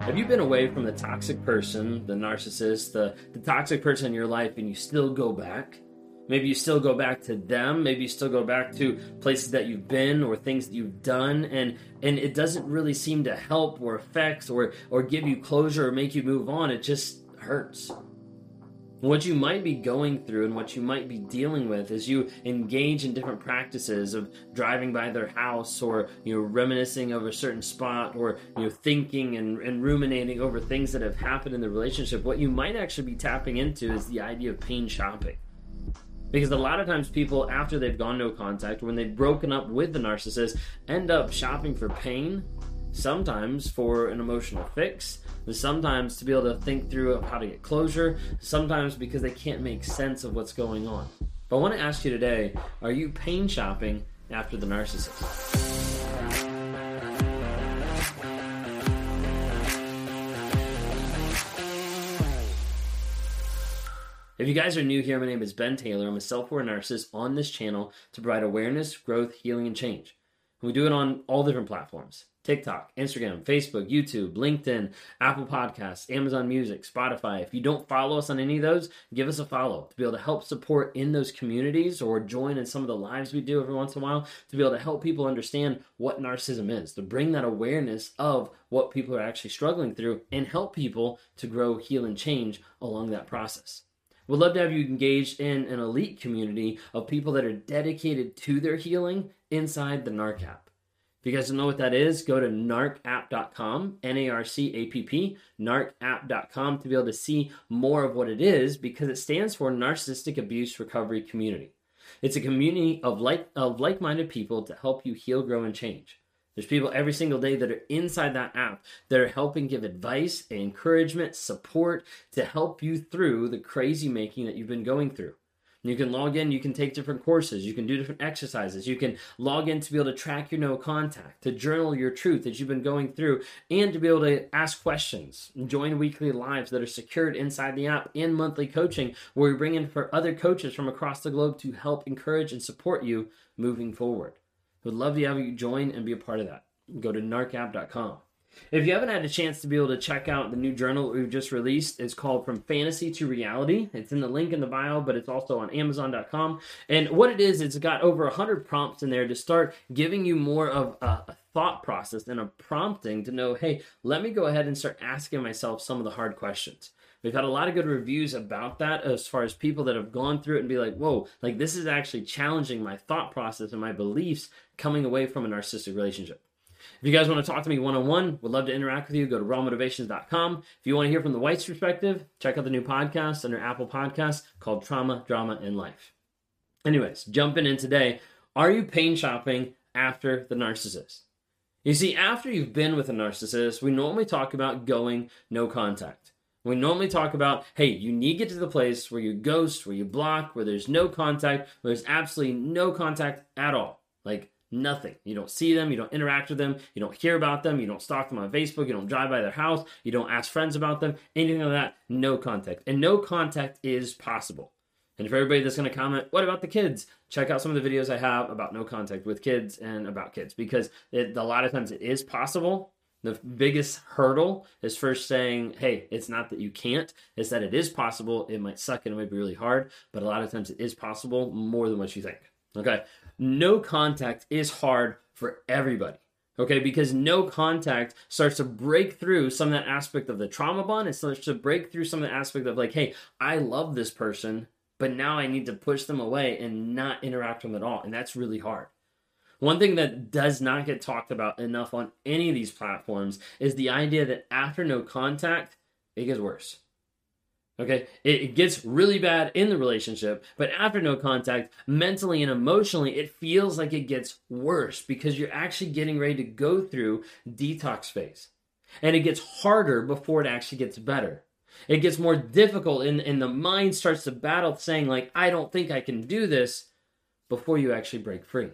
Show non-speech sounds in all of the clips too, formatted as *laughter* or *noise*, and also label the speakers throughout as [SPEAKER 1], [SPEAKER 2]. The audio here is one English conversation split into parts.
[SPEAKER 1] Have you been away from the toxic person, the narcissist, the, the toxic person in your life, and you still go back? Maybe you still go back to them. Maybe you still go back to places that you've been or things that you've done, and and it doesn't really seem to help or affect or or give you closure or make you move on. It just hurts what you might be going through and what you might be dealing with as you engage in different practices of driving by their house or you know reminiscing of a certain spot or you know thinking and, and ruminating over things that have happened in the relationship. What you might actually be tapping into is the idea of pain shopping. Because a lot of times people after they've gone no contact when they've broken up with the narcissist end up shopping for pain sometimes for an emotional fix sometimes to be able to think through how to get closure, sometimes because they can't make sense of what's going on. But I want to ask you today are you pain shopping after the narcissist? If you guys are new here, my name is Ben Taylor. I'm a self aware narcissist on this channel to provide awareness, growth, healing, and change. And We do it on all different platforms. TikTok, Instagram, Facebook, YouTube, LinkedIn, Apple Podcasts, Amazon Music, Spotify. If you don't follow us on any of those, give us a follow to be able to help support in those communities or join in some of the lives we do every once in a while to be able to help people understand what narcissism is, to bring that awareness of what people are actually struggling through and help people to grow, heal, and change along that process. We'd love to have you engaged in an elite community of people that are dedicated to their healing inside the NARC app. If you guys don't know what that is, go to narcapp.com, N A R C A P P, narcapp.com to be able to see more of what it is because it stands for Narcissistic Abuse Recovery Community. It's a community of like of like-minded people to help you heal, grow, and change. There's people every single day that are inside that app that are helping give advice, encouragement, support to help you through the crazy making that you've been going through. You can log in, you can take different courses, you can do different exercises, you can log in to be able to track your no contact, to journal your truth that you've been going through, and to be able to ask questions. Join weekly lives that are secured inside the app and monthly coaching where we bring in for other coaches from across the globe to help encourage and support you moving forward. We'd love to have you join and be a part of that. Go to narcapp.com. If you haven't had a chance to be able to check out the new journal we've just released, it's called From Fantasy to Reality. It's in the link in the bio, but it's also on Amazon.com. And what it is, it's got over 100 prompts in there to start giving you more of a thought process and a prompting to know, hey, let me go ahead and start asking myself some of the hard questions. We've had a lot of good reviews about that as far as people that have gone through it and be like, whoa, like this is actually challenging my thought process and my beliefs coming away from a narcissistic relationship. If you guys want to talk to me one on one, would love to interact with you. Go to rawmotivations.com. If you want to hear from the White's perspective, check out the new podcast under Apple Podcasts called Trauma, Drama, and Life. Anyways, jumping in today, are you pain shopping after the narcissist? You see, after you've been with a narcissist, we normally talk about going no contact. We normally talk about, hey, you need to get to the place where you ghost, where you block, where there's no contact, where there's absolutely no contact at all. Like Nothing. You don't see them, you don't interact with them, you don't hear about them, you don't stalk them on Facebook, you don't drive by their house, you don't ask friends about them, anything like that. No contact. And no contact is possible. And for everybody that's going to comment, what about the kids? Check out some of the videos I have about no contact with kids and about kids because it, a lot of times it is possible. The biggest hurdle is first saying, hey, it's not that you can't, it's that it is possible. It might suck and it might be really hard, but a lot of times it is possible more than what you think. Okay no contact is hard for everybody. Okay, because no contact starts to break through some of that aspect of the trauma bond. It starts to break through some of the aspect of like, hey, I love this person, but now I need to push them away and not interact with them at all. And that's really hard. One thing that does not get talked about enough on any of these platforms is the idea that after no contact, it gets worse. Okay, it, gets really bad in the relationship, but after no contact, mentally and emotionally, it feels like it gets worse because you're actually getting ready to go through detox phase. And it gets harder before it actually gets better. It gets more difficult, and, and the mind starts to battle, saying, like, I don't think I can do this before you actually break free.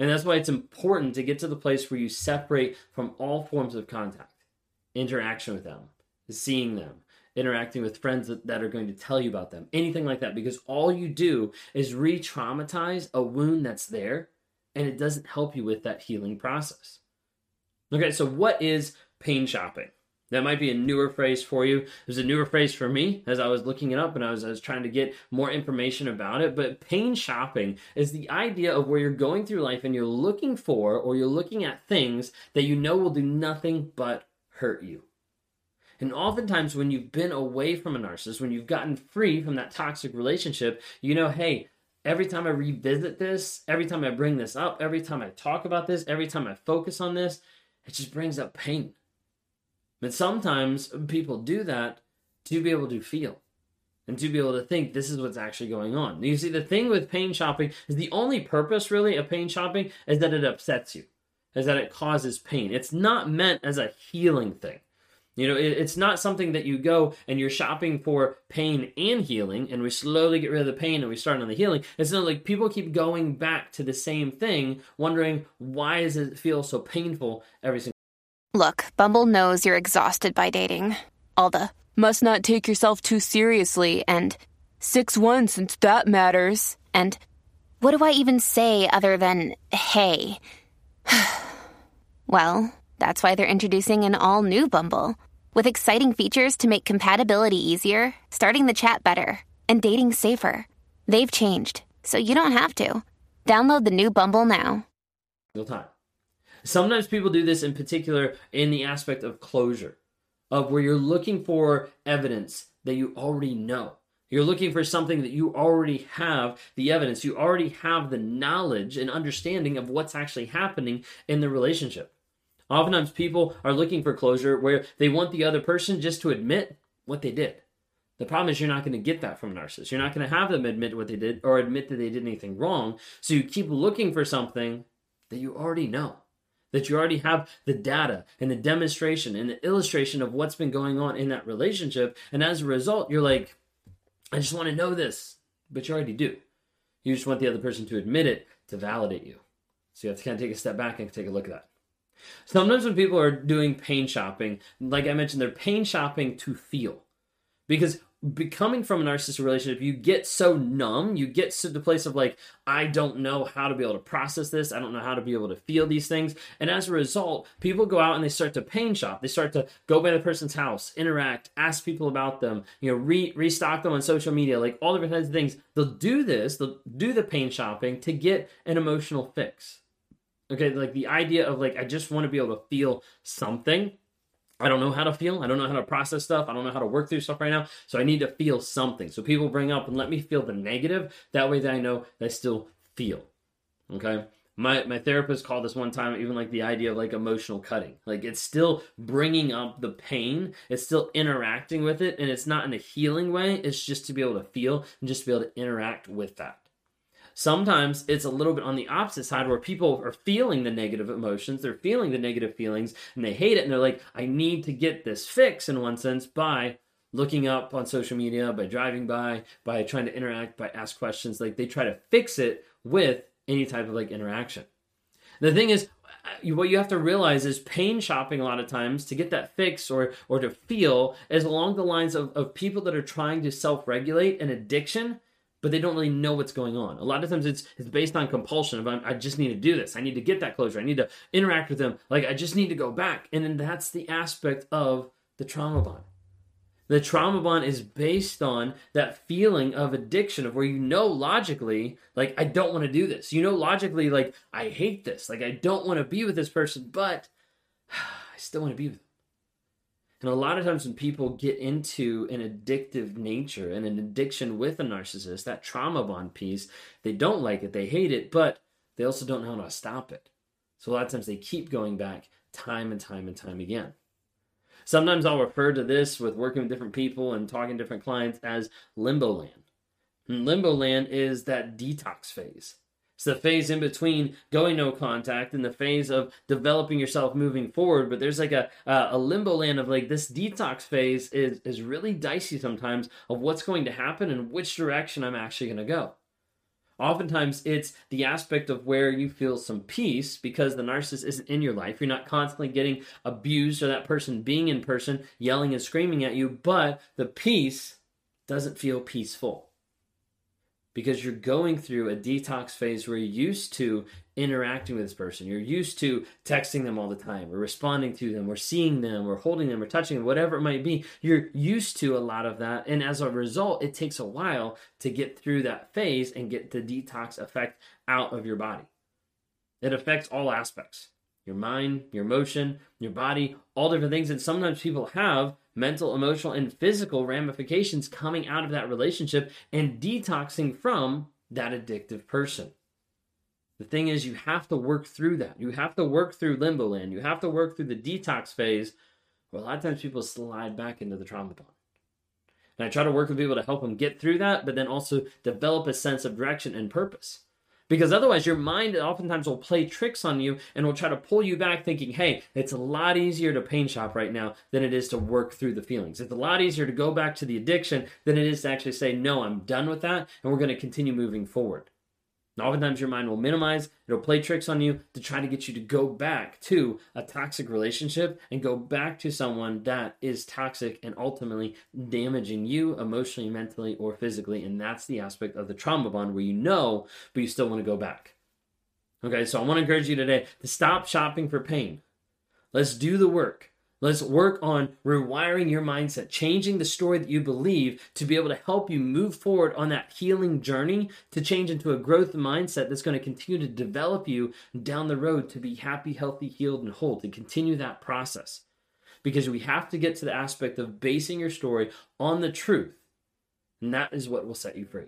[SPEAKER 1] And that's why it's important to get to the place where you separate from all forms of contact, interaction with them, seeing them, interacting with friends that, that are going to tell you about them, anything like that, because all you do is re traumatize a wound that's there and it doesn't help you with that healing process. Okay, so what is pain shopping? That might be a newer phrase for you. There's a newer phrase for me as I was looking it up and I was, I was trying to get more information about it. But pain shopping is the idea of where you're going through life and you're looking for or you're looking at things that you know will do nothing but hurt you. And oftentimes, when you've been away from a narcissist, when you've gotten free from that toxic relationship, you know, hey, every time I revisit this, every time I bring this up, every time I talk about this, every time I focus on this, it just brings up pain. But sometimes people do that to be able to feel and to be able to think this is what's actually going on. You see, the thing with pain shopping is the only purpose really of pain shopping is that it upsets you, is that it causes pain. It's not meant as a healing thing. You know, it, it's not something that you go and you're shopping for pain and healing, and we slowly get rid of the pain and we start on the healing. It's not like people keep going back to the same thing, wondering why does it feel so painful every single.
[SPEAKER 2] Look, Bumble knows you're exhausted by dating. All the must not take yourself too seriously and six one since that matters. And what do I even say other than hey? *sighs* well, that's why they're introducing an all new Bumble. With exciting features to make compatibility easier, starting the chat better, and dating safer. They've changed, so you don't have to. Download the new Bumble now.
[SPEAKER 1] Time. Sometimes people do this in particular in the aspect of closure, of where you're looking for evidence that you already know. You're looking for something that you already have the evidence, you already have the knowledge and understanding of what's actually happening in the relationship. Oftentimes, people are looking for closure where they want the other person just to admit what they did. The problem is, you're not going to get that from a narcissist. You're not going to have them admit what they did or admit that they did anything wrong. So you keep looking for something that you already know, that you already have the data and the demonstration and the illustration of what's been going on in that relationship. And as a result, you're like, I just want to know this, but you already do. You just want the other person to admit it to validate you. So you have to kind of take a step back and take a look at that. Sometimes when people are doing pain shopping, like I mentioned, they're pain shopping to feel. Because becoming from a narcissistic relationship, you get so numb, you get to the place of like, I don't know how to be able to process this, I don't know how to be able to feel these things. And as a result, people go out and they start to pain shop. They start to go by the person's house, interact, ask people about them, you know, re- restock them on social media, like all different kinds of things. They'll do this, they'll do the pain shopping to get an emotional fix. Okay, like the idea of like I just want to be able to feel something. I don't know how to feel. I don't know how to process stuff. I don't know how to work through stuff right now. So I need to feel something. So people bring up and let me feel the negative. That way that I know that I still feel. Okay. My, my therapist called this one time even like the idea of like emotional cutting like it's still bringing up the pain it's still interacting with it and it's not in a healing way it's just to be able to feel and just to be able to interact with that Sometimes it's a little bit on the opposite side where people are feeling the negative emotions, they're feeling the negative feelings, and they hate it, and they're like, I need to get this fix in one sense by looking up on social media, by driving by, by trying to interact, by ask questions. Like they try to fix it with any type of like interaction. The thing is, uh, what you have to realize is pain shopping a lot of times to get that fix or or to feel is along the lines of, of people that are trying to self-regulate an addiction but they don't really know what's going on. A lot of times it's it's based on compulsion of I just need to do this. I need to get that closure. I need to interact with them. Like I just need to go back. And then that's the aspect of the trauma bond. The trauma bond is based on that feeling of addiction of where you know logically, like, I don't want to do this. You know logically, like, I hate this. Like, I don't want to be with this person, but *sighs* I still want to be with them. And a lot of times when people get into an addictive nature and an addiction with a narcissist, that trauma bond piece, they don't like it, they hate it, but they also don't know how to stop it. So a lot of times they keep going back time and time and time again. Sometimes I'll refer to this with working with different people and talking to different clients as limbo land. And limbo land is that detox phase. It's the phase in between going no contact and the phase of developing yourself moving forward. But there's like a a limbo land of like this detox phase is is really dicey sometimes of what's going to happen and which direction I'm actually going to go. Oftentimes, it's the aspect of where you feel some peace because the narcissist isn't in your life. You're not constantly getting abused or that person being in person yelling and screaming at you, but the peace doesn't feel peaceful because you're going through a detox phase where you're used to interacting with this person. You're used to texting them all the time, or responding to them, or seeing them, or holding them, or touching them, whatever it might be. You're used to a lot of that. And as a result, it takes a while to get through that phase and get the detox effect out of your body. It affects all aspects your mind, your emotion, your body, all different things. And sometimes people have mental, emotional, and physical ramifications coming out of that relationship and detoxing from that addictive person. The thing is, you have to work through that. You have to work through limbo land. You have to work through the detox phase where a lot of times people slide back into the trauma bond. And I try to work with people to help them get through that, but then also develop a sense of direction and purpose. Because otherwise, your mind oftentimes will play tricks on you and will try to pull you back, thinking, hey, it's a lot easier to pain shop right now than it is to work through the feelings. It's a lot easier to go back to the addiction than it is to actually say, no, I'm done with that, and we're going to continue moving forward. And oftentimes your mind will minimize, it'll play tricks on you to try to get you to go back to a toxic relationship and go back to someone that is toxic and ultimately damaging you emotionally, mentally, or physically. And that's the aspect of the trauma bond where you know, but you still want to go back. Okay, so I want to encourage you today to stop shopping for pain. Let's do the work. Let's work on rewiring your mindset, changing the story that you believe to be able to help you move forward on that healing journey to change into a growth mindset that's going to continue to develop you down the road to be happy, healthy, healed, and whole, to continue that process. Because we have to get to the aspect of basing your story on the truth, and that is what will set you free.